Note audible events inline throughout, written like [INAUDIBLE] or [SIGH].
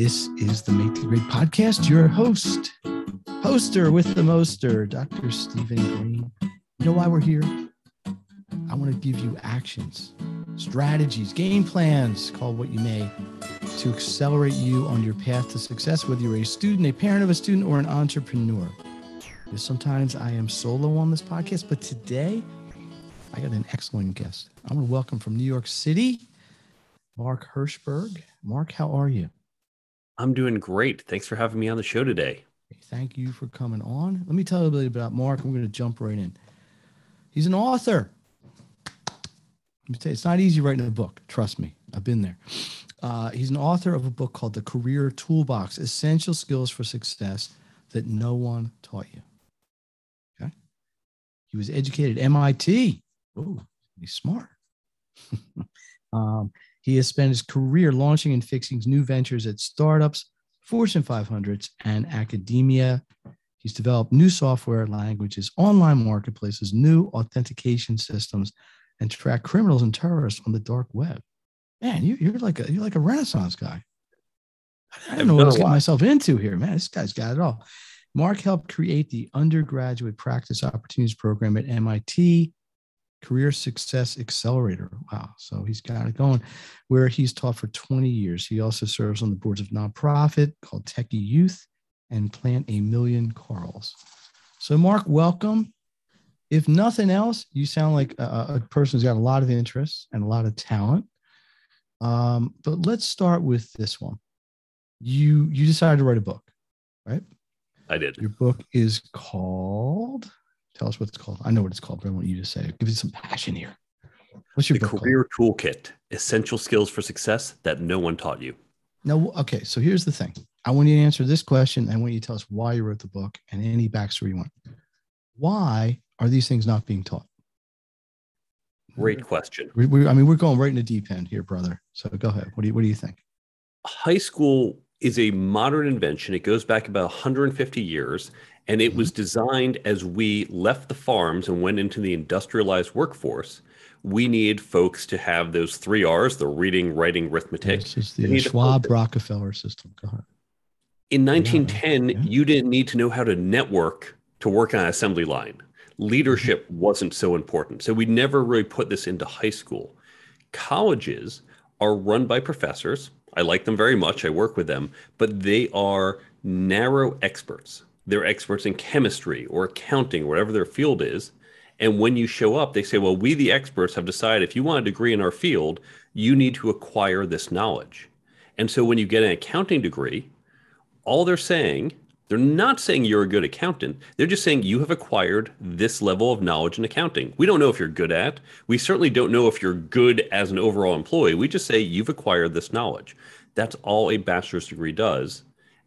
This is the Make the Grade podcast. Your host, poster with the moster, Dr. Stephen Green. You know why we're here? I want to give you actions, strategies, game plans, call what you may, to accelerate you on your path to success, whether you're a student, a parent of a student, or an entrepreneur. Because sometimes I am solo on this podcast, but today I got an excellent guest. I want to welcome from New York City, Mark Herschberg. Mark, how are you? I'm doing great. Thanks for having me on the show today. Thank you for coming on. Let me tell you a little bit about Mark. I'm going to jump right in. He's an author. Let me tell you, it's not easy writing a book. Trust me, I've been there. Uh, he's an author of a book called The Career Toolbox Essential Skills for Success That No One Taught You. Okay. He was educated at MIT. Oh, he's smart. [LAUGHS] um, he has spent his career launching and fixing new ventures at startups, Fortune 500s, and academia. He's developed new software, languages, online marketplaces, new authentication systems, and track criminals and terrorists on the dark web. Man, you, are like a you're like a renaissance guy. I don't know what I was getting myself into here, man. This guy's got it all. Mark helped create the undergraduate practice opportunities program at MIT Career Success Accelerator. Wow. So he's got it going where he's taught for 20 years. He also serves on the boards of nonprofit called Techie Youth and Plant a Million Corals. So, Mark, welcome. If nothing else, you sound like a, a person who's got a lot of interest and a lot of talent. Um, but let's start with this one. You you decided to write a book, right? I did. Your book is called Tell us what it's called. I know what it's called, but I want you to say it. Give it some passion here. What's your the career called? toolkit? Essential skills for success that no one taught you. No, okay. So here's the thing. I want you to answer this question. I want you to tell us why you wrote the book and any backstory you want. Why are these things not being taught? Great question. We, we, I mean, we're going right in the deep end here, brother. So go ahead. What do you What do you think? High school is a modern invention. It goes back about 150 years, and it was mm-hmm. designed as we left the farms and went into the industrialized workforce. We need folks to have those three R's: the reading, writing, arithmetic. This is the Schwab Rockefeller system. In 1910, yeah. you didn't need to know how to network to work on an assembly line. Leadership mm-hmm. wasn't so important. So we never really put this into high school. Colleges are run by professors. I like them very much. I work with them, but they are narrow experts. They're experts in chemistry or accounting, whatever their field is. And when you show up, they say, well, we, the experts, have decided if you want a degree in our field, you need to acquire this knowledge. And so when you get an accounting degree, all they're saying, they're not saying you're a good accountant. They're just saying you have acquired this level of knowledge in accounting. We don't know if you're good at. We certainly don't know if you're good as an overall employee. We just say you've acquired this knowledge. That's all a bachelor's degree does.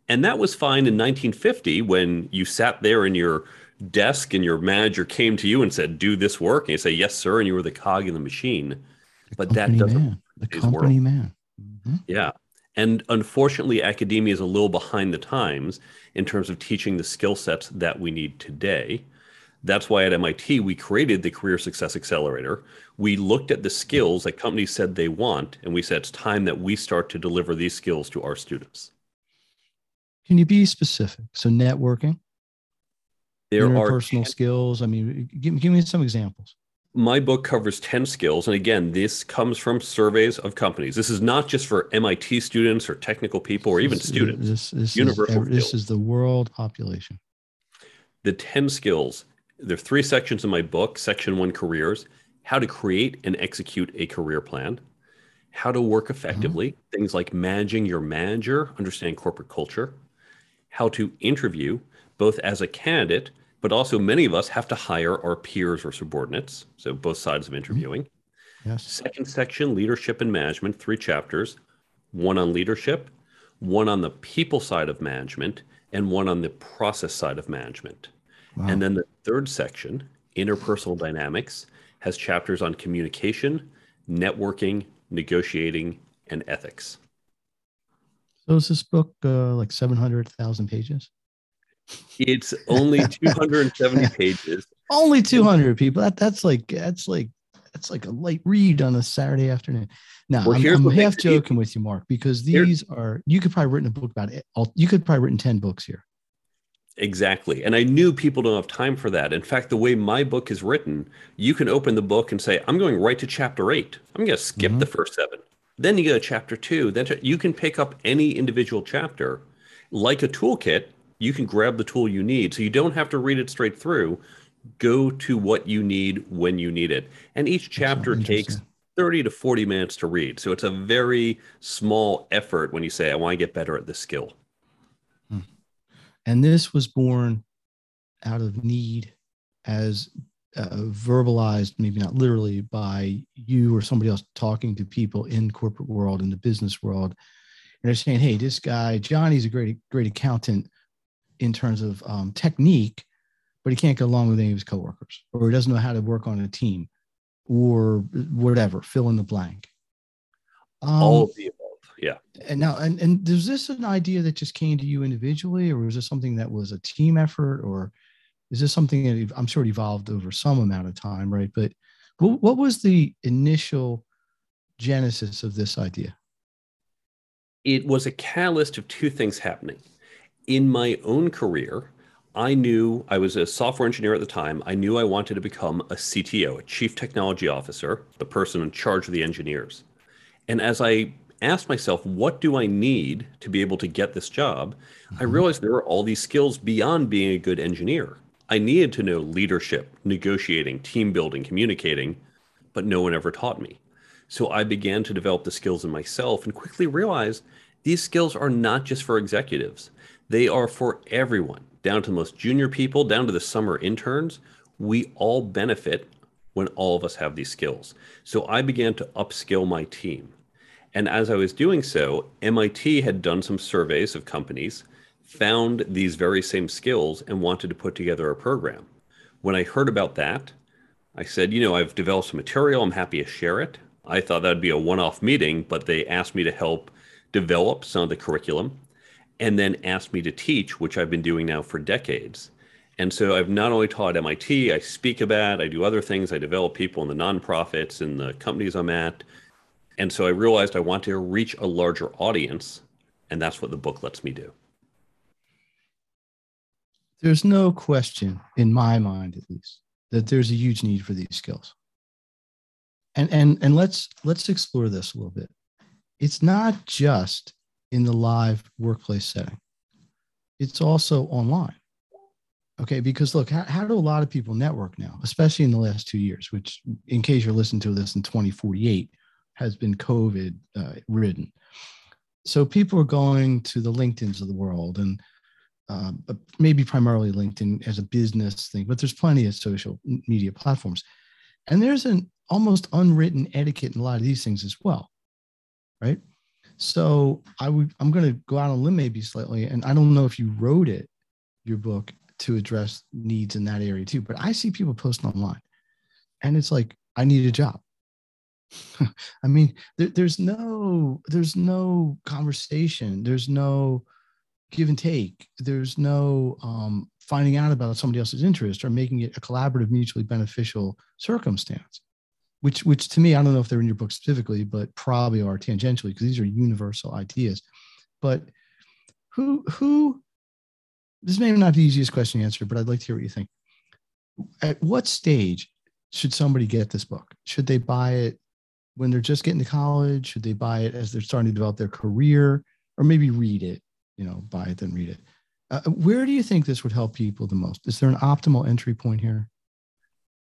And that was fine in 1950 when you sat there in your desk and your manager came to you and said, "Do this work," and you say, "Yes, sir," and you were the cog in the machine. The but that doesn't. Man. The company world. man. Mm-hmm. Yeah. And unfortunately, academia is a little behind the times in terms of teaching the skill sets that we need today. That's why at MIT, we created the Career Success Accelerator. We looked at the skills that companies said they want, and we said it's time that we start to deliver these skills to our students. Can you be specific? So networking, there are personal skills. I mean, give, give me some examples. My book covers 10 skills. And again, this comes from surveys of companies. This is not just for MIT students or technical people or even students. This, this, Universal is, this is the world population. The 10 skills. There are three sections in my book. Section one, careers, how to create and execute a career plan, how to work effectively, mm-hmm. things like managing your manager, understanding corporate culture, how to interview both as a candidate, but also many of us have to hire our peers or subordinates. So both sides of mm-hmm. interviewing. Yes. Second section, leadership and management, three chapters, one on leadership, one on the people side of management, and one on the process side of management. Wow. And then the third section, interpersonal dynamics, has chapters on communication, networking, negotiating, and ethics. So is this book uh, like 700,000 pages? It's only [LAUGHS] 270 pages. Only 200 people. That, that's like that's like that's like a light read on a Saturday afternoon. Now, well, I'm, I'm half joking with you, Mark, because these are you could probably written a book about it. You could probably written 10 books here. Exactly. And I knew people don't have time for that. In fact, the way my book is written, you can open the book and say, I'm going right to chapter eight. I'm going to skip mm-hmm. the first seven. Then you go to chapter two. Then you can pick up any individual chapter. Like a toolkit, you can grab the tool you need. So you don't have to read it straight through. Go to what you need when you need it. And each chapter takes 30 to 40 minutes to read. So it's a very small effort when you say, I want to get better at this skill. And this was born out of need as uh, verbalized, maybe not literally, by you or somebody else talking to people in corporate world, in the business world. And they're saying, hey, this guy, Johnny's a great, great accountant in terms of um, technique, but he can't get along with any of his coworkers, or he doesn't know how to work on a team, or whatever, fill in the blank. Um, All of the above yeah. and now and, and is this an idea that just came to you individually or was this something that was a team effort or is this something that i'm sure it evolved over some amount of time right? But what, what was the initial genesis of this idea? It was a catalyst of two things happening in my own career I knew I was a software engineer at the time. I knew I wanted to become a CTO, a chief technology officer, the person in charge of the engineers. And as I asked myself, what do I need to be able to get this job? Mm-hmm. I realized there were all these skills beyond being a good engineer. I needed to know leadership, negotiating, team building, communicating, but no one ever taught me. So I began to develop the skills in myself and quickly realized these skills are not just for executives, they are for everyone, down to the most junior people, down to the summer interns. We all benefit when all of us have these skills. So I began to upskill my team. And as I was doing so, MIT had done some surveys of companies, found these very same skills, and wanted to put together a program. When I heard about that, I said, you know, I've developed some material. I'm happy to share it. I thought that'd be a one off meeting, but they asked me to help develop some of the curriculum and then asked me to teach, which I've been doing now for decades. And so I've not only taught MIT, I speak about, I do other things, I develop people in the nonprofits and the companies I'm at. And so I realized I want to reach a larger audience, and that's what the book lets me do. There's no question, in my mind at least, that there's a huge need for these skills. And and and let's let's explore this a little bit. It's not just in the live workplace setting. It's also online. Okay, because look, how, how, do a lot of people network now, especially in the last two years, which, in case you're listening to this in 2048, has been COVID uh, ridden. So people are going to the LinkedIn's of the world and uh, maybe primarily LinkedIn as a business thing, but there's plenty of social media platforms. And there's an almost unwritten etiquette in a lot of these things as well, right? So I would I'm going to go out on limb maybe slightly, and I don't know if you wrote it, your book, to address needs in that area too. But I see people posting online, and it's like I need a job. [LAUGHS] I mean, there, there's no there's no conversation. There's no give and take. There's no um, finding out about somebody else's interest or making it a collaborative, mutually beneficial circumstance. Which, which to me, I don't know if they're in your book specifically, but probably are tangentially because these are universal ideas. But who who this may not be the easiest question to answer, but I'd like to hear what you think. At what stage should somebody get this book? Should they buy it when they're just getting to college? Should they buy it as they're starting to develop their career, or maybe read it? You know, buy it then read it. Uh, where do you think this would help people the most? Is there an optimal entry point here?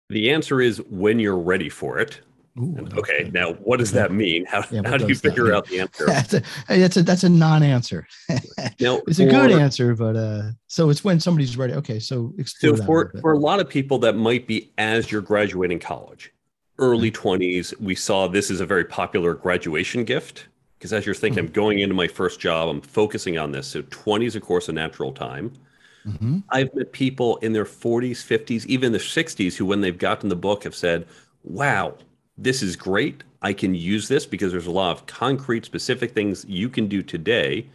The answer is when you're ready for it. Ooh, okay, now what does that mean? How, yeah, how do you figure that? out the answer? [LAUGHS] that's, a, that's a that's a non-answer. [LAUGHS] now, it's a good answer, but uh, so it's when somebody's ready. Okay, so so for for a lot of people that might be as you're graduating college, early 20s, we saw this is a very popular graduation gift. Because as you're thinking, I'm going into my first job, I'm focusing on this. So 20 is, of course, a natural time. Mm-hmm. I've met people in their 40s, 50s, even their 60s who, when they've gotten the book, have said, Wow, this is great. I can use this because there's a lot of concrete, specific things you can do today.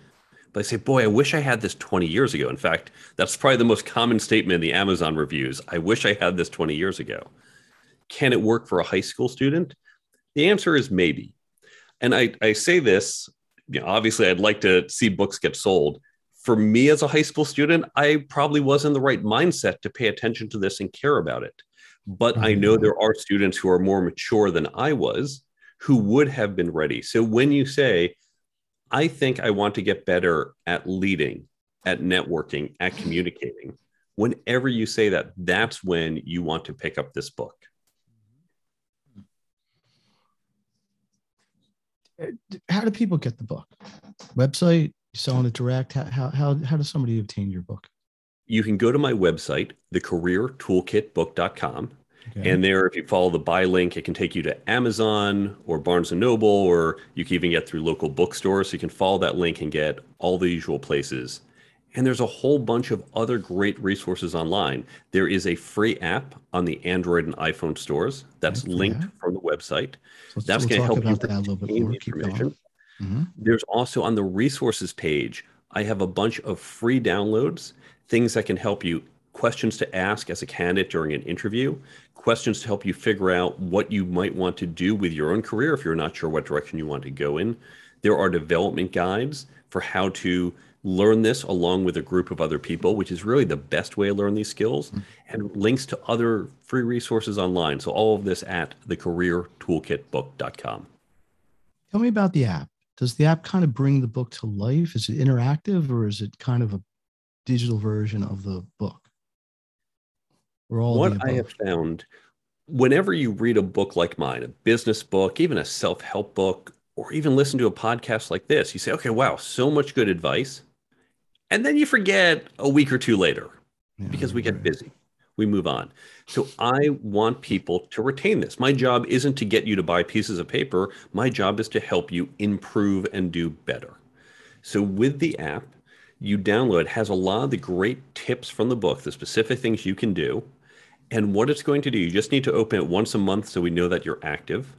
But I say, boy, I wish I had this 20 years ago. In fact, that's probably the most common statement in the Amazon reviews. I wish I had this 20 years ago. Can it work for a high school student? The answer is maybe. And I, I say this, you know, obviously, I'd like to see books get sold. For me as a high school student, I probably was in the right mindset to pay attention to this and care about it. But I know mm-hmm. there are students who are more mature than I was who would have been ready. So when you say, I think I want to get better at leading, at networking, at communicating, whenever you say that, that's when you want to pick up this book. How do people get the book? Website, selling it direct? How, how, how, how does somebody obtain your book? you can go to my website, thecareertoolkitbook.com. Okay. And there, if you follow the buy link, it can take you to Amazon or Barnes and Noble, or you can even get through local bookstores. So you can follow that link and get all the usual places. And there's a whole bunch of other great resources online. There is a free app on the Android and iPhone stores that's linked from the website. So that's going to help you retain the information. Mm-hmm. There's also on the resources page, I have a bunch of free downloads things that can help you, questions to ask as a candidate during an interview, questions to help you figure out what you might want to do with your own career if you're not sure what direction you want to go in. There are development guides for how to learn this along with a group of other people, which is really the best way to learn these skills, mm-hmm. and links to other free resources online. So, all of this at thecareertoolkitbook.com. Tell me about the app. Does the app kind of bring the book to life? Is it interactive or is it kind of a digital version of the book? Or all what I have found whenever you read a book like mine, a business book, even a self help book, or even listen to a podcast like this, you say, okay, wow, so much good advice. And then you forget a week or two later yeah, because we get busy. We move on. So I want people to retain this. My job isn't to get you to buy pieces of paper. My job is to help you improve and do better. So with the app, you download has a lot of the great tips from the book, the specific things you can do. And what it's going to do, you just need to open it once a month so we know that you're active.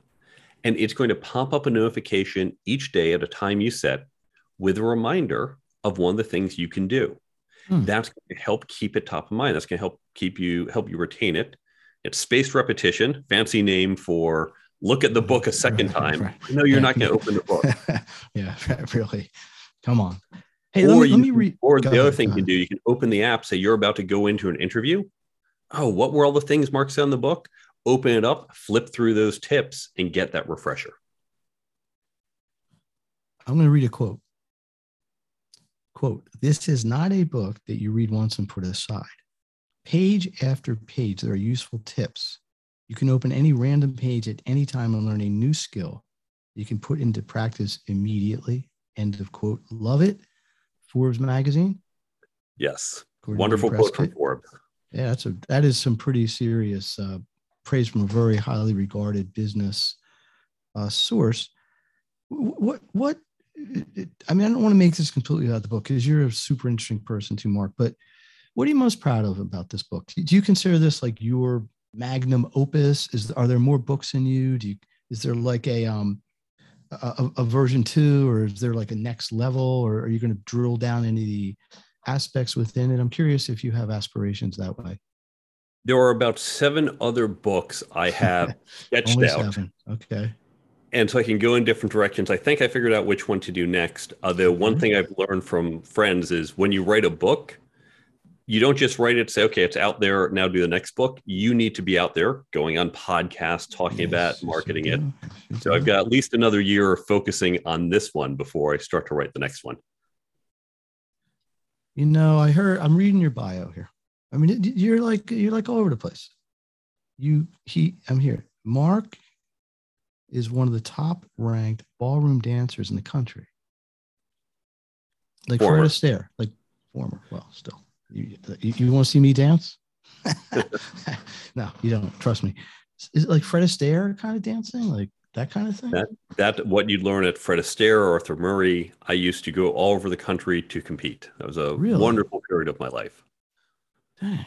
And it's going to pop up a notification each day at a time you set with a reminder of one of the things you can do. Hmm. That's going to help keep it top of mind. That's going to help keep you help you retain it. It's spaced repetition, fancy name for look at the book a second time. No, you're not going [LAUGHS] to open the book. [LAUGHS] yeah, [LAUGHS] really. Come on. Hey, or let me, let me read. Or the ahead, other thing you can do, you can open the app, say you're about to go into an interview. Oh, what were all the things Mark said in the book? Open it up, flip through those tips, and get that refresher. I'm going to read a quote. Quote, this is not a book that you read once and put aside. Page after page, there are useful tips. You can open any random page at any time and learn a new skill you can put into practice immediately. End of quote. Love it. Forbes magazine. Yes, wonderful quote from Forbes. Yeah, that's a that is some pretty serious uh, praise from a very highly regarded business uh, source. What what? I mean, I don't want to make this completely out of the book because you're a super interesting person too, Mark. But what are you most proud of about this book? Do you consider this like your magnum opus? Is are there more books in you? Do you is there like a um a, a, version two, or is there like a next level, or are you going to drill down into the aspects within it? I'm curious if you have aspirations that way. There are about seven other books I have [LAUGHS] sketched out. Seven. Okay. And so I can go in different directions. I think I figured out which one to do next. Uh, the one mm-hmm. thing I've learned from friends is when you write a book, you don't just write it say okay it's out there now do the next book. You need to be out there going on podcasts talking yes, about marketing it. so i've got at least another year focusing on this one before i start to write the next one. You know i heard i'm reading your bio here. I mean you're like you're like all over the place. You he i'm here. Mark is one of the top ranked ballroom dancers in the country like former. Fred Astaire, like former well still you, you, you want to see me dance? [LAUGHS] [LAUGHS] no, you don't. Trust me. Is it like Fred Astaire kind of dancing? Like that kind of thing. That that what you'd learn at Fred Astaire or Arthur Murray. I used to go all over the country to compete. That was a really? wonderful period of my life. Dang.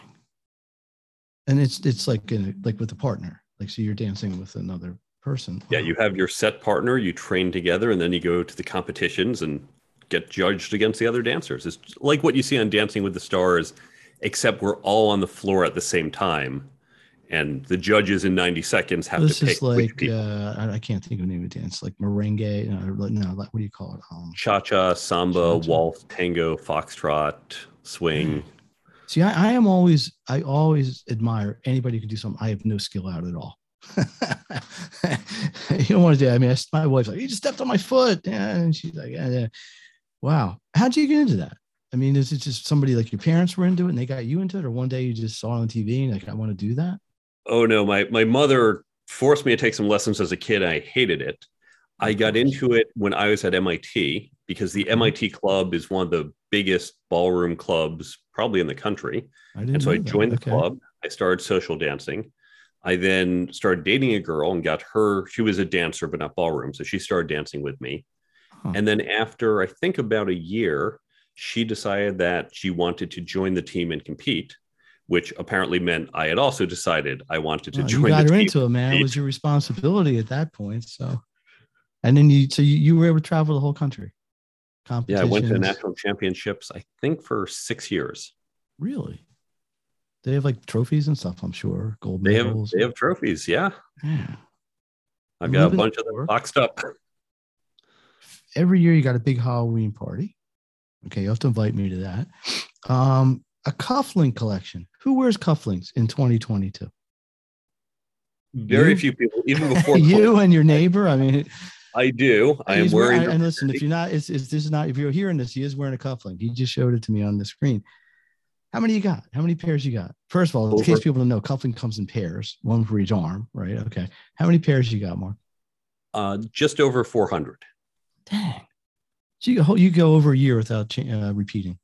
And it's it's like in, like with a partner. Like so you're dancing with another person. Yeah, you have your set partner, you train together, and then you go to the competitions and get judged against the other dancers. It's like what you see on Dancing with the Stars, except we're all on the floor at the same time and the judges in 90 seconds have this to pick This is like uh, I can't think of the name of the dance like merengue no, no what do you call it um, cha-cha samba cha-cha. waltz tango foxtrot swing see I, I, am always i always admire anybody who can do something i have no skill at at all you don't want to do it. i mean I, my wife's like you just stepped on my foot and she's like yeah, yeah. wow how'd you get into that I mean, is it just somebody like your parents were into it and they got you into it, or one day you just saw it on TV and like I want to do that? oh no, my my mother forced me to take some lessons as a kid. I hated it. I got into it when I was at MIT because the MIT mm-hmm. club is one of the biggest ballroom clubs probably in the country. and so I joined the club. I started social dancing. I then started dating a girl and got her. She was a dancer, but not ballroom. So she started dancing with me. Huh. And then after I think about a year, she decided that she wanted to join the team and compete which apparently meant I had also decided I wanted to join. You got her into it, man. It was your responsibility at that point. So, and then you, so you, you were able to travel the whole country. Yeah, I went to national championships. I think for six years. Really? They have like trophies and stuff. I'm sure gold they medals. Have, they have trophies. Yeah. Yeah. I've got a bunch of them boxed up. Every year you got a big Halloween party. Okay, you have to invite me to that. Um, a cufflink collection. Who wears cufflinks in 2022? Very you? few people, even [LAUGHS] before you and your neighbor. I mean, I do. I am wearing. and listen, if you're not, is this is not. If you're hearing this, he is wearing a cufflink. He just showed it to me on the screen. How many you got? How many pairs you got? First of all, in Over. case people don't know, cufflink comes in pairs, one for each arm, right? Okay. How many pairs you got, Mark? Uh, just over 400. Dang. So you go, you go over a year without uh, repeating.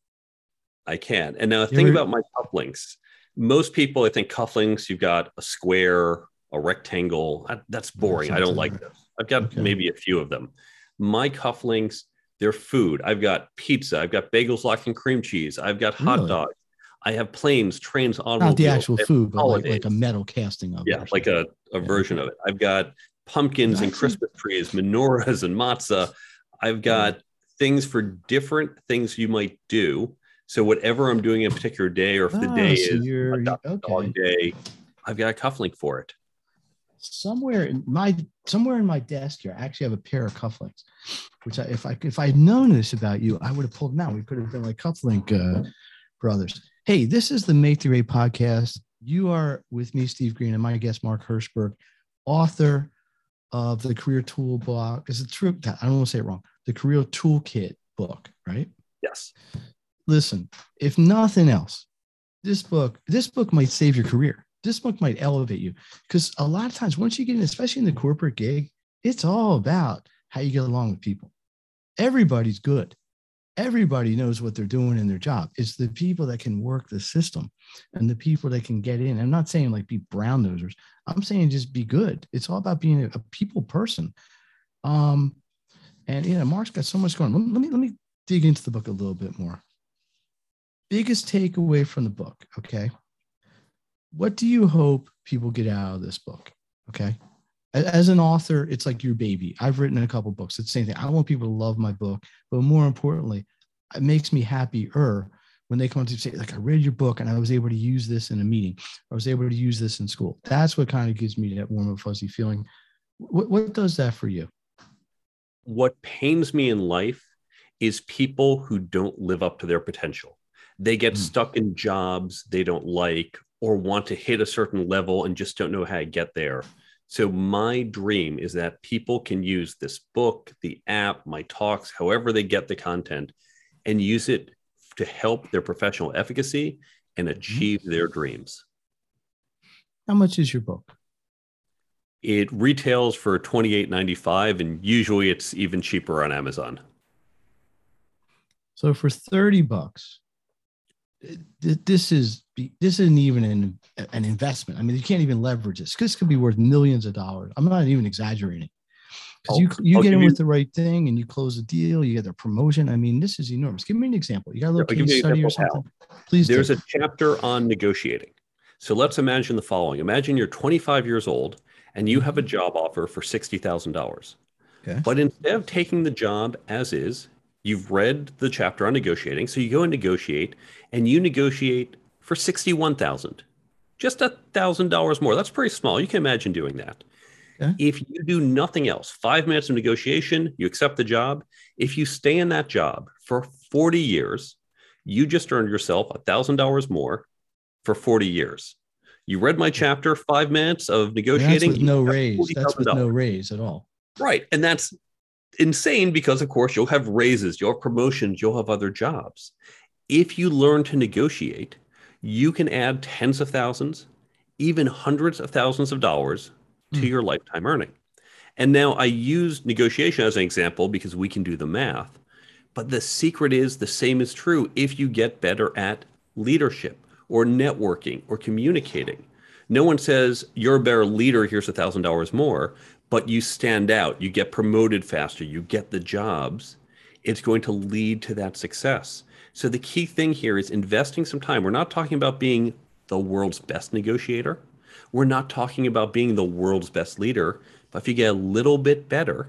I can. And now think about my cufflinks. Most people, I think cufflinks, you've got a square, a rectangle. That's boring. I don't like this. I've got okay. maybe a few of them. My cufflinks, they're food. I've got pizza. I've got bagels, lock, and cream cheese. I've got hot really? dogs. I have planes, trains, automobiles. Not the actual food, but like, like, a metal casting of yeah, it. Yeah, like a, a yeah, version of it. I've got pumpkins and Christmas trees, menorahs and matzah. I've got things for different things you might do. So whatever I'm doing in a particular day, or if the oh, day so is a dog, okay. dog day, I've got a cufflink for it. Somewhere in my somewhere in my desk here, I actually have a pair of cufflinks, which I, if I if I had known this about you, I would have pulled them out. We could have been like cufflink uh, brothers. Hey, this is the Make the Grade podcast. You are with me, Steve Green, and my guest Mark Herschberg, author of the Career Toolbox. Is it true? I don't want to say it wrong. The Career Toolkit book, right? Yes listen, if nothing else, this book, this book might save your career. This book might elevate you because a lot of times, once you get in, especially in the corporate gig, it's all about how you get along with people. Everybody's good. Everybody knows what they're doing in their job. It's the people that can work the system and the people that can get in. I'm not saying like be brown nosers. I'm saying just be good. It's all about being a, people person. Um, and you know, Mark's got so much going on. Let me let me dig into the book a little bit more biggest takeaway from the book, okay? What do you hope people get out of this book? Okay. As an author, it's like your baby. I've written a couple books. It's the same thing. I want people to love my book, but more importantly, it makes me happier when they come to say, like, I read your book and I was able to use this in a meeting. I was able to use this in school. That's what kind of gives me that warm and fuzzy feeling. What, what does that for you? What pains me in life is people who don't live up to their potential. They get mm. stuck in jobs they don't like or want to hit a certain level and just don't know how to get there. So, my dream is that people can use this book, the app, my talks, however they get the content, and use it to help their professional efficacy and mm-hmm. achieve their dreams. How much is your book? It retails for $28.95, and usually it's even cheaper on Amazon. So, for 30 bucks, this is this isn't even an, an investment. I mean, you can't even leverage this. This could be worth millions of dollars. I'm not even exaggerating. Because you oh, you oh, get in with the right thing and you close the deal, you get a promotion. I mean, this is enormous. Give me an example. You got a little case study or something? Please. There's do. a chapter on negotiating. So let's imagine the following. Imagine you're 25 years old and you have a mm-hmm. job offer for $60,000. Okay. But instead of taking the job as is, you've read the chapter on negotiating. So you go and negotiate and you negotiate for 61,000. Just a thousand dollars more. That's pretty small. You can imagine doing that. Okay. If you do nothing else, five minutes of negotiation, you accept the job. If you stay in that job for 40 years, you just earned yourself a thousand dollars more for 40 years. You read my chapter, five minutes of negotiating. That's with no raise. That's with no raise at all. Right. And that's insane because, of course, you'll have raises, you'll have promotions, you'll have other jobs. If you learn to negotiate, you can add tens of thousands, even hundreds of thousands of dollars to mm. your lifetime earning. And now I use negotiation as an example because we can do the math. But the secret is the same is true if you get better at leadership or networking or communicating. No one says you're a better leader, here's a thousand dollars more, but you stand out, you get promoted faster, you get the jobs. It's going to lead to that success. So the key thing here is investing some time. We're not talking about being the world's best negotiator. We're not talking about being the world's best leader, but if you get a little bit better,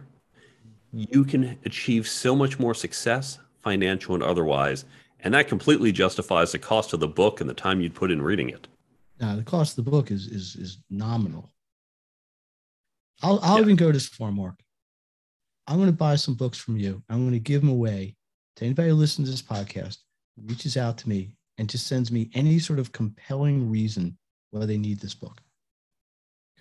you can achieve so much more success, financial and otherwise, and that completely justifies the cost of the book and the time you'd put in reading it. Now, the cost of the book is is is nominal. I'll I'll yeah. even go this far, Mark. I'm going to buy some books from you. I'm going to give them away to anybody who listens to this podcast, reaches out to me, and just sends me any sort of compelling reason why they need this book.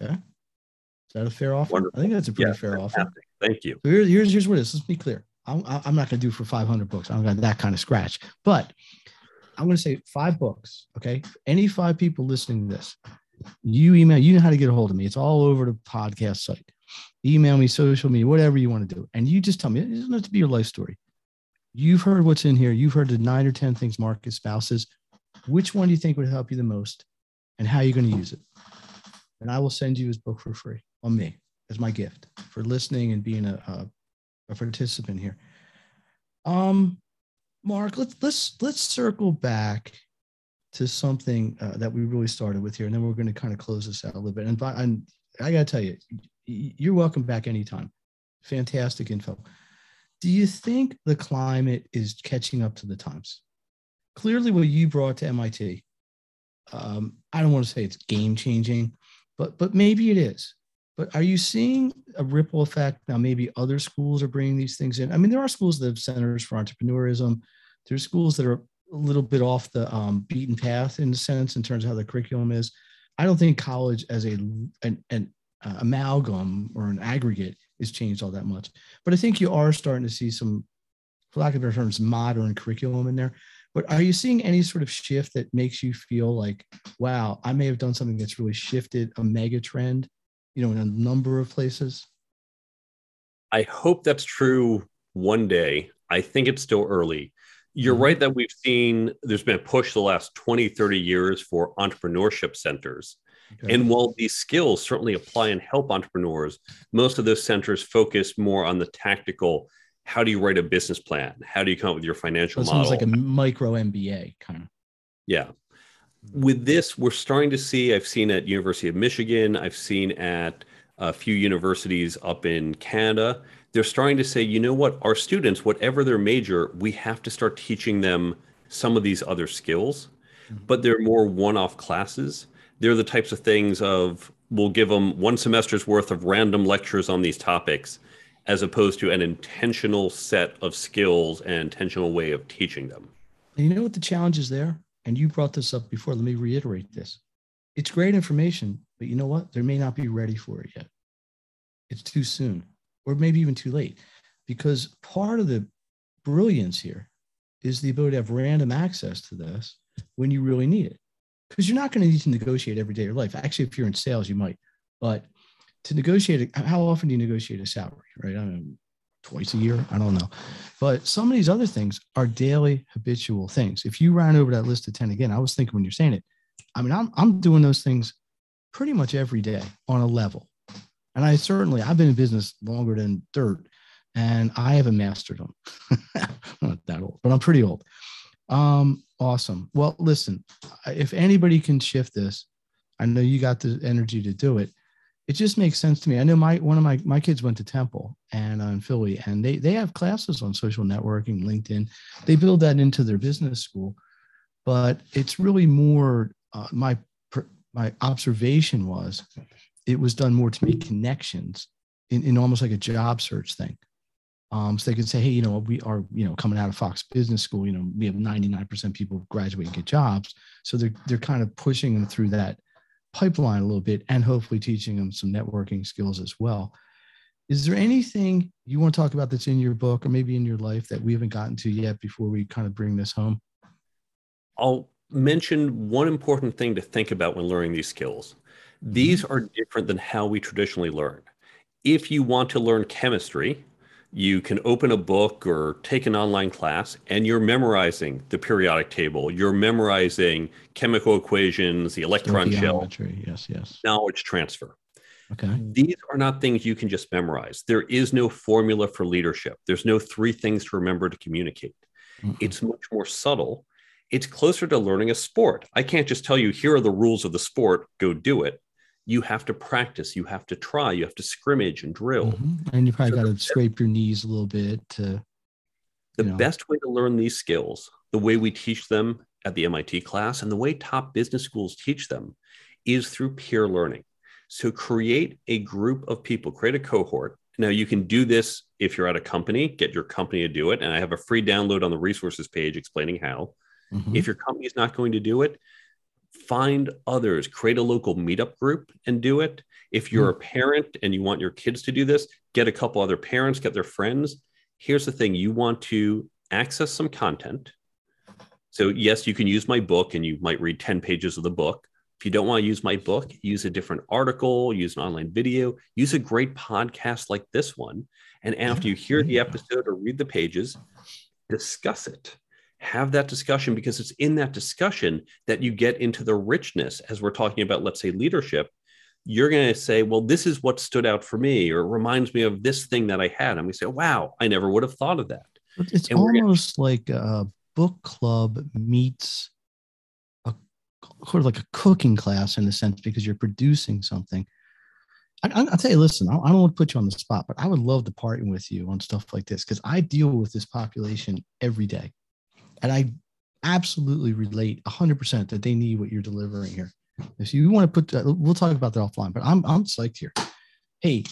Okay. Is that a fair offer? Wonderful. I think that's a pretty yeah, fair fantastic. offer. Thank you. So here's, here's, here's what it is. Let's be clear. I'm, I'm not going to do for 500 books. I don't got that kind of scratch, but I'm going to say five books. Okay. Any five people listening to this, you email, you know how to get a hold of me. It's all over the podcast site. Email me, social media, whatever you want to do. And you just tell me, it doesn't have to be your life story. You've heard what's in here. You've heard the nine or 10 things Mark espouses. Which one do you think would help you the most? And how are you going to use it? And I will send you his book for free on me as my gift for listening and being a, a a participant here. Um, Mark, let's let's let's circle back to something uh, that we really started with here, and then we're going to kind of close this out a little bit. And, and I got to tell you, you're welcome back anytime. Fantastic info. Do you think the climate is catching up to the times? Clearly, what you brought to MIT, um, I don't want to say it's game changing, but but maybe it is. But are you seeing a ripple effect now? Maybe other schools are bringing these things in. I mean, there are schools that have centers for entrepreneurism. There's schools that are a little bit off the um, beaten path in a sense in terms of how the curriculum is. I don't think college as a an, an uh, amalgam or an aggregate is changed all that much. But I think you are starting to see some, for lack of better terms, modern curriculum in there. But are you seeing any sort of shift that makes you feel like, wow, I may have done something that's really shifted a mega trend you know, in a number of places? I hope that's true one day. I think it's still early. You're mm-hmm. right that we've seen there's been a push the last 20, 30 years for entrepreneurship centers. Okay. And while these skills certainly apply and help entrepreneurs, most of those centers focus more on the tactical how do you write a business plan? How do you come up with your financial so model? like a micro MBA kind of. Yeah with this, we're starting to see. I've seen at University of Michigan. I've seen at a few universities up in Canada. They're starting to say, you know what, our students, whatever their major, we have to start teaching them some of these other skills, mm-hmm. but they're more one-off classes. They're the types of things of we'll give them one semester's worth of random lectures on these topics, as opposed to an intentional set of skills and intentional way of teaching them. You know what the challenge is there? and you brought this up before, let me reiterate this. It's great information, but you know what? They may not be ready for it yet. It's too soon, or maybe even too late, because part of the brilliance here is the ability to have random access to this when you really need it. Because you're not going to need to negotiate every day of your life. Actually, if you're in sales, you might. But to negotiate, how often do you negotiate a salary, right? I mean, twice a year. I don't know. But some of these other things are daily habitual things. If you ran over that list of 10 again, I was thinking when you're saying it, I mean, I'm, I'm doing those things pretty much every day on a level. And I certainly, I've been in business longer than dirt and I haven't mastered them. [LAUGHS] Not that old, but I'm pretty old. Um, awesome. Well, listen, if anybody can shift this, I know you got the energy to do it. It just makes sense to me. I know my one of my my kids went to Temple and uh, in Philly, and they they have classes on social networking, LinkedIn. They build that into their business school, but it's really more uh, my my observation was it was done more to make connections in, in almost like a job search thing. Um, so they can say, hey, you know, we are, you know, coming out of Fox Business School, you know, we have 99% people graduate and get jobs. So they're they're kind of pushing them through that pipeline a little bit and hopefully teaching them some networking skills as well. Is there anything you want to talk about that's in your book or maybe in your life that we haven't gotten to yet before we kind of bring this home? I'll mention one important thing to think about when learning these skills. These mm-hmm. are different than how we traditionally learn. If you want to learn chemistry, you can open a book or take an online class and you're memorizing the periodic table. You're memorizing chemical equations the electron shell yes yes. knowledge transfer. Okay. These are not things you can just memorize. There is no formula for leadership. There's no three things to remember to communicate. Mm it's much more subtle. It's closer to learning a sport. I can't just tell you here are the rules of the sport. Go do it you have to practice, you have to try, you have to scrimmage and drill. Mm-hmm. And you probably so got to scrape your knees a little bit to. The know. best way to learn these skills, the way we teach them at the MIT class and the way top business schools teach them, is through peer learning. So create a group of people, create a cohort. Now you can do this if you're at a company, get your company to do it. And I have a free download on the resources page explaining how. Mm-hmm. If your company is not going to do it, find others, create a local meetup group and do it. If you're hmm. a parent and you want your kids to do this, get a couple other parents, get their friends. Here's the thing you want to access some content. So, yes, you can use my book and you might read 10 pages of the book. If you don't want to use my book, use a different article, use an online video, use a great podcast like this one. And after mm-hmm. you hear the mm-hmm. episode or read the pages, discuss it have that discussion because it's in that discussion that you get into the richness. As we're talking about let's say leadership you're going to say well this is what stood out for me or reminds me of this thing that i had. And we say wow i never would have thought of that. It's and almost gonna... like a book club meets a sort of like a cooking class in a sense because you're producing something. I, will tell you, listen, I, I don't want to put you on the spot, but I would love to partner with you on stuff like this because I deal with this population every day. And I absolutely relate 100% that they need what you're delivering here. If you want to put that, we'll talk about that offline, but I'm, I'm psyched here. Hey,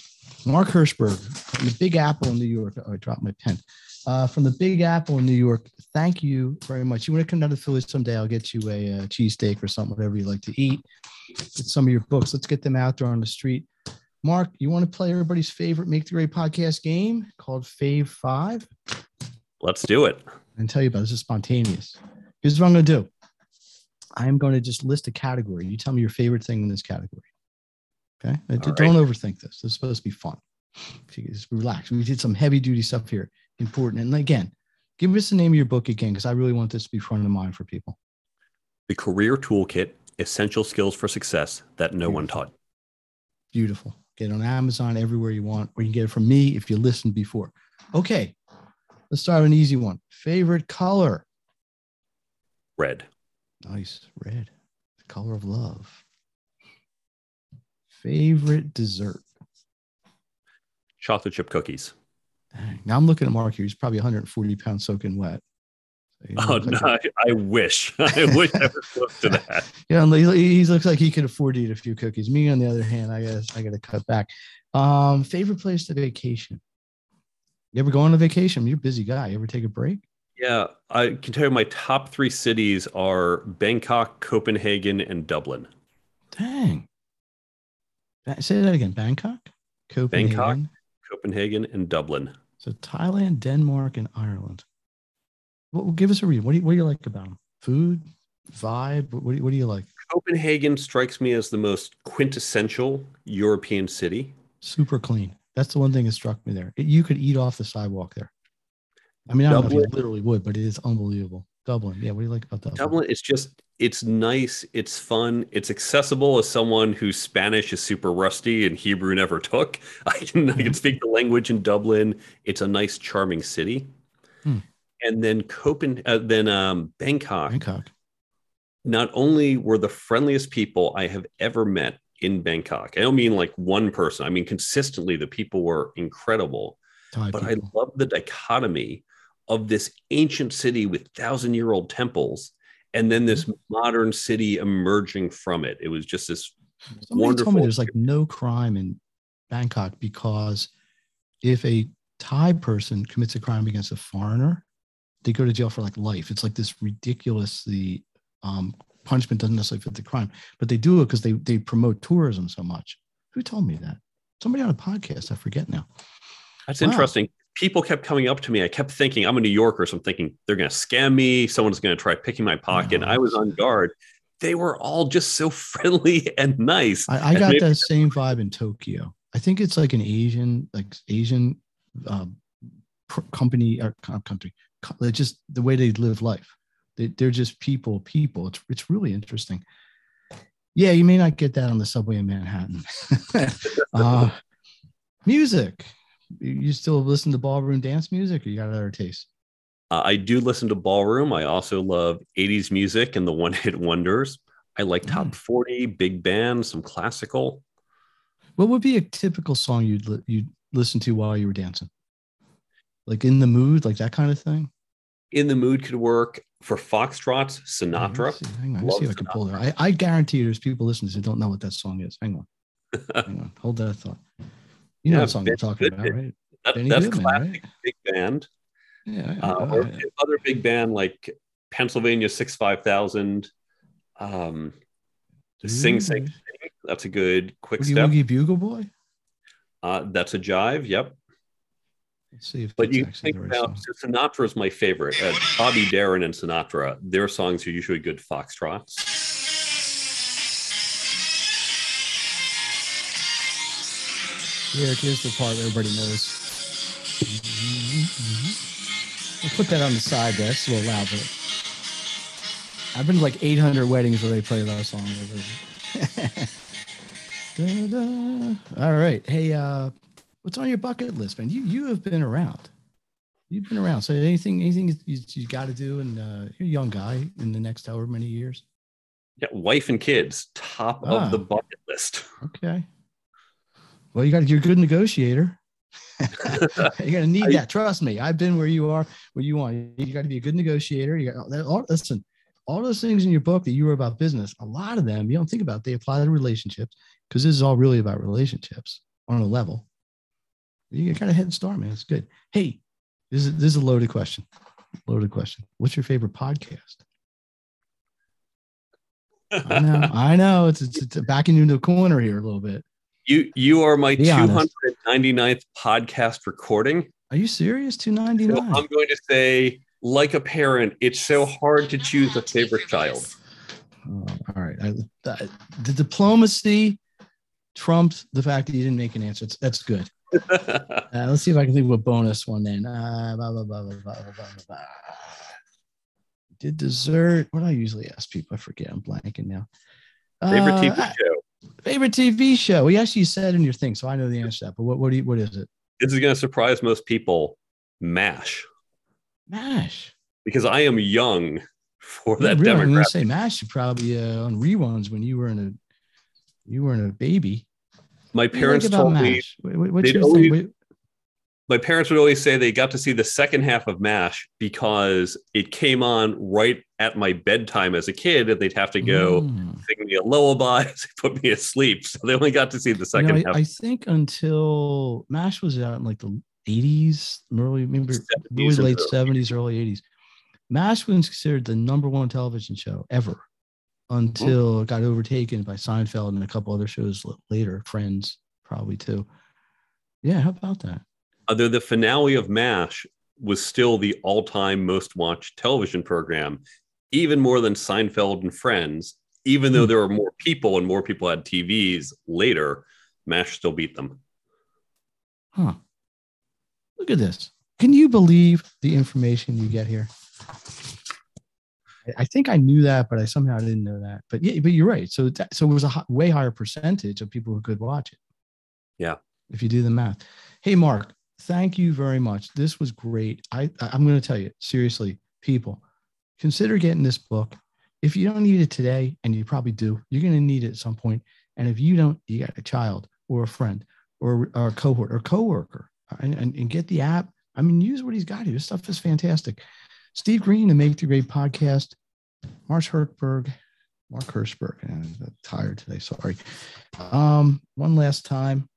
Mark Herschberg from the Big Apple in New York. Oh, I dropped my pen. Uh, from the Big Apple in New York, thank you very much. You want to come down to Philly someday? I'll get you a, a cheesesteak or something, whatever you like to eat. Get some of your books. Let's get them out there on the street. Mark, you want to play everybody's favorite Make the Grade podcast game called Fave Five? Let's do it and tell you about this is spontaneous. Here's what I'm going to do. I'm going to just list a category. You tell me your favorite thing in this category. Okay. All Don't right. overthink this. This is supposed to be fun. Just relax. We did some heavy duty stuff here. Important. And again, give us the name of your book again, because I really want this to be front of mind for people. The Career Toolkit Essential Skills for Success That No Beautiful. One Taught. Beautiful. Get it on Amazon, everywhere you want, or you can get it from me if you listened before. Okay. Let's start with an easy one. Favorite color? Red. Nice. Red. The color of love. Favorite dessert? Chocolate chip cookies. Dang. Now I'm looking at Mark here. He's probably 140 pounds soaking wet. So oh no! Like I, I, wish. [LAUGHS] I wish I was close to that. [LAUGHS] Yeah, he, he looks like he could afford to eat a few cookies. Me, on the other hand, I guess I got to cut back. Um, favorite place to vacation? You ever go on a vacation? You're a busy guy. You ever take a break? Yeah, I can tell you my top three cities are Bangkok, Copenhagen, and Dublin. Dang. Say that again. Bangkok, Copenhagen, Bangkok, Copenhagen, and Dublin. So Thailand, Denmark, and Ireland. Well, give us a read. What do you, what do you like about them? Food, vibe. What do you, what do you like? Copenhagen strikes me as the most quintessential European city. Super clean. That's the one thing that struck me there. You could eat off the sidewalk there. I mean, I don't Dublin, know if you literally would, but it is unbelievable. Dublin. Yeah, what do you like about Dublin? Dublin, it's just it's nice, it's fun, it's accessible as someone whose Spanish is super rusty and Hebrew never took. [LAUGHS] I can I can speak the language in Dublin. It's a nice, charming city. Hmm. And then Copenhagen, uh, then um, Bangkok. Bangkok. Not only were the friendliest people I have ever met in Bangkok. I don't mean like one person. I mean consistently the people were incredible. Thai but people. I love the dichotomy of this ancient city with thousand year old temples and then this Mm-hmm. modern city emerging from it. It was just this Somebody told me there's like no crime in Bangkok because if a Thai person commits a crime against a foreigner, they go to jail for like life. It's like this ridiculously um, punishment doesn't necessarily fit the crime, but they do it because they they promote tourism so much. Who told me that? Somebody on a podcast. I forget now. That's Wow. interesting. People kept coming up to me. I kept thinking, I'm a New Yorker, so I'm thinking they're going to scam me. Someone's going to try picking my pocket. No. I was on guard. They were all just so [LAUGHS] friendly and nice. I, I got maybe- that same vibe in Tokyo. I think it's like an Asian, like Asian um, pr- company or co- country. Co- just the way they live life. They, they're just people, people. It's it's really interesting. Yeah, you may not get that on the subway in Manhattan. [LAUGHS] uh, music. You still listen to ballroom dance music, or you got other taste? Uh, I do listen to ballroom. I also love 80s music and the [LAUGHS] one hit wonders. I like top Mm. 40, big band, some classical. What would be a typical song you'd li- you'd listen to while you were dancing? Like in the mood, like that kind of thing. In the mood could work for foxtrots, Hang on, Sinatra. Hang on, let's Love see if I can pull it. I, I guarantee you there's people listening who don't know what that song is. Hang on. [LAUGHS] Hang on. Hold that thought. You know Yeah, what song I'm Benny talking about, right? That- Benny that's Goodman, classic right? big band. Yeah. Uh, or other big band like Pennsylvania 65000. Um, Sing Sing. Ooh, That's a good quick Boogie step. Woogie Bugle Boy. Uh, that's a jive. Yep. Let's see if But you think about. Sinatra is my favorite. Uh, Bobby Darin and Sinatra, their songs are usually good foxtrots. Here, here's the part everybody knows. I'll put that on the side there. It's a little loud, but I've been to like 800 weddings where they play that song. [LAUGHS] All right. Hey, uh, what's on your bucket list, man? You you have been around. You've been around. So anything anything you, you got to do, and uh, you're a young guy in the next however many years. Yeah, wife and kids, top Ah. of the bucket list. Okay. Well, you got you're a good negotiator. [LAUGHS] you're gonna need I- that. Trust me. I've been where you are, where you want. You got to be a good negotiator. You got all, listen. All those things in your book that you were about business, a lot of them you don't think about. They apply to relationships because this is all really about relationships on a level. You got a head start, man. It's good. Hey, this is this is a loaded question. Loaded question. What's your favorite podcast? I know. [LAUGHS] I know. It's it's, it's backing you into a corner here a little bit. You you are my Be honest. 299th podcast recording. Are you serious? 299. So. I'm going to say, like a parent, it's so hard to choose a favorite child. Oh, all right. I, I- the diplomacy trumps the fact that you didn't make an answer. It's, that's good. [LAUGHS] uh, let's see if I can think of a bonus one then. Uh, blah, blah, blah, blah, blah, blah, blah. Did dessert? What do I usually ask people? I forget. I'm blanking now. Favorite uh, TV show. Favorite TV show. We actually said in your thing, so I know the answer to that. But what what do you, what is it? This is going to surprise most people. Mash. Mash. Because I am young for that really, demographic. When you say Mash, you probably uh, on reruns when you were in a you were in a baby. My you parents like told me Mash? What- what- your always- my parents would always say they got to see the second half of MASH because it came on right at my bedtime as a kid, and they'd have to go Mm. sing me a lullaby [LAUGHS] to put me asleep. So they only got to see the You second know, half. I, I think until MASH was out in like the 80s, early, maybe really late early 70s, early 80s. MASH was considered the number one television show ever until it got overtaken by Seinfeld and a couple other shows later, Friends probably too. Yeah, how about that? Although the finale of MASH was still the all-time most watched television program, even more than Seinfeld and Friends. Even though Hmm. there were more people and more people had TVs later, MASH still beat them. Huh. Look at this. Can you believe the information you get here? I think I knew that, but I somehow didn't know that. But yeah, but you're right. So that, so it was a way higher percentage of people who could watch it. Yeah. If you do the math. Hey, Mark, thank you very much. This was great. I I'm going to tell you seriously, people, consider getting this book. If you don't need it today, and you probably do, you're going to need it at some point. And if you don't, you got a child or a friend or, or a cohort or coworker, and, and, and get the app. I mean, use what he's got here. This stuff is fantastic. Steve Green, the Make the Grade podcast. Marsh Herkberg, Mark Herschberg. I'm tired today. Sorry. Um, one last time.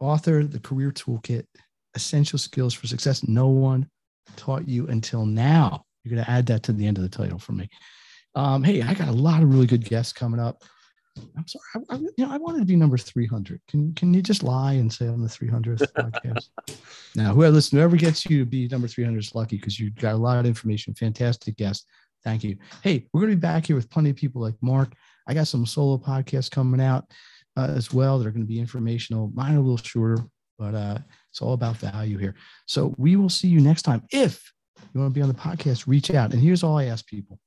Author, the Career Toolkit, Essential Skills for Success. No one taught you until now. You're going to add that to the end of the title for me. Um, hey, I got a lot of really good guests coming up. I'm sorry, I, I, you know, I wanted to be number 300. Can can you just lie and say I'm the 300th podcast? [LAUGHS] now, whoever listen, whoever gets you to be number 300 is lucky because you got a lot of information. Fantastic guest. Thank you. Hey, we're going to be back here with plenty of people like Mark. I got some solo podcasts coming out uh, as well that are going to be informational. Mine are a little shorter, but uh, it's all about value here. So we will see you next time. If you want to be on the podcast, reach out. And here's all I ask people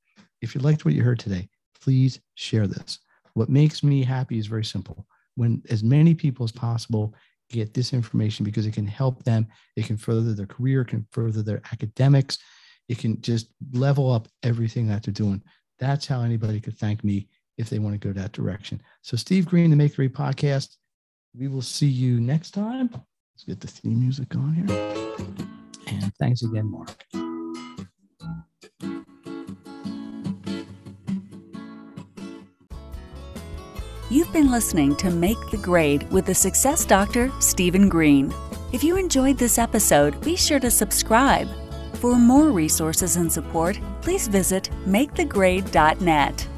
if you liked what you heard today, please share this. What makes me happy is very simple. When as many people as possible get this information because it can help them, it can further their career, can further their academics, it can just level up everything that they're doing. That's how anybody could thank me if they want to go that direction. So, Steve Green, the Make Three podcast. We will see you next time. Let's get the theme music on here. And thanks again, Mark. You've been listening to Make the Grade with the Success Doctor, Stephen Green. If you enjoyed this episode, be sure to subscribe. For more resources and support, please visit makethegrade.net.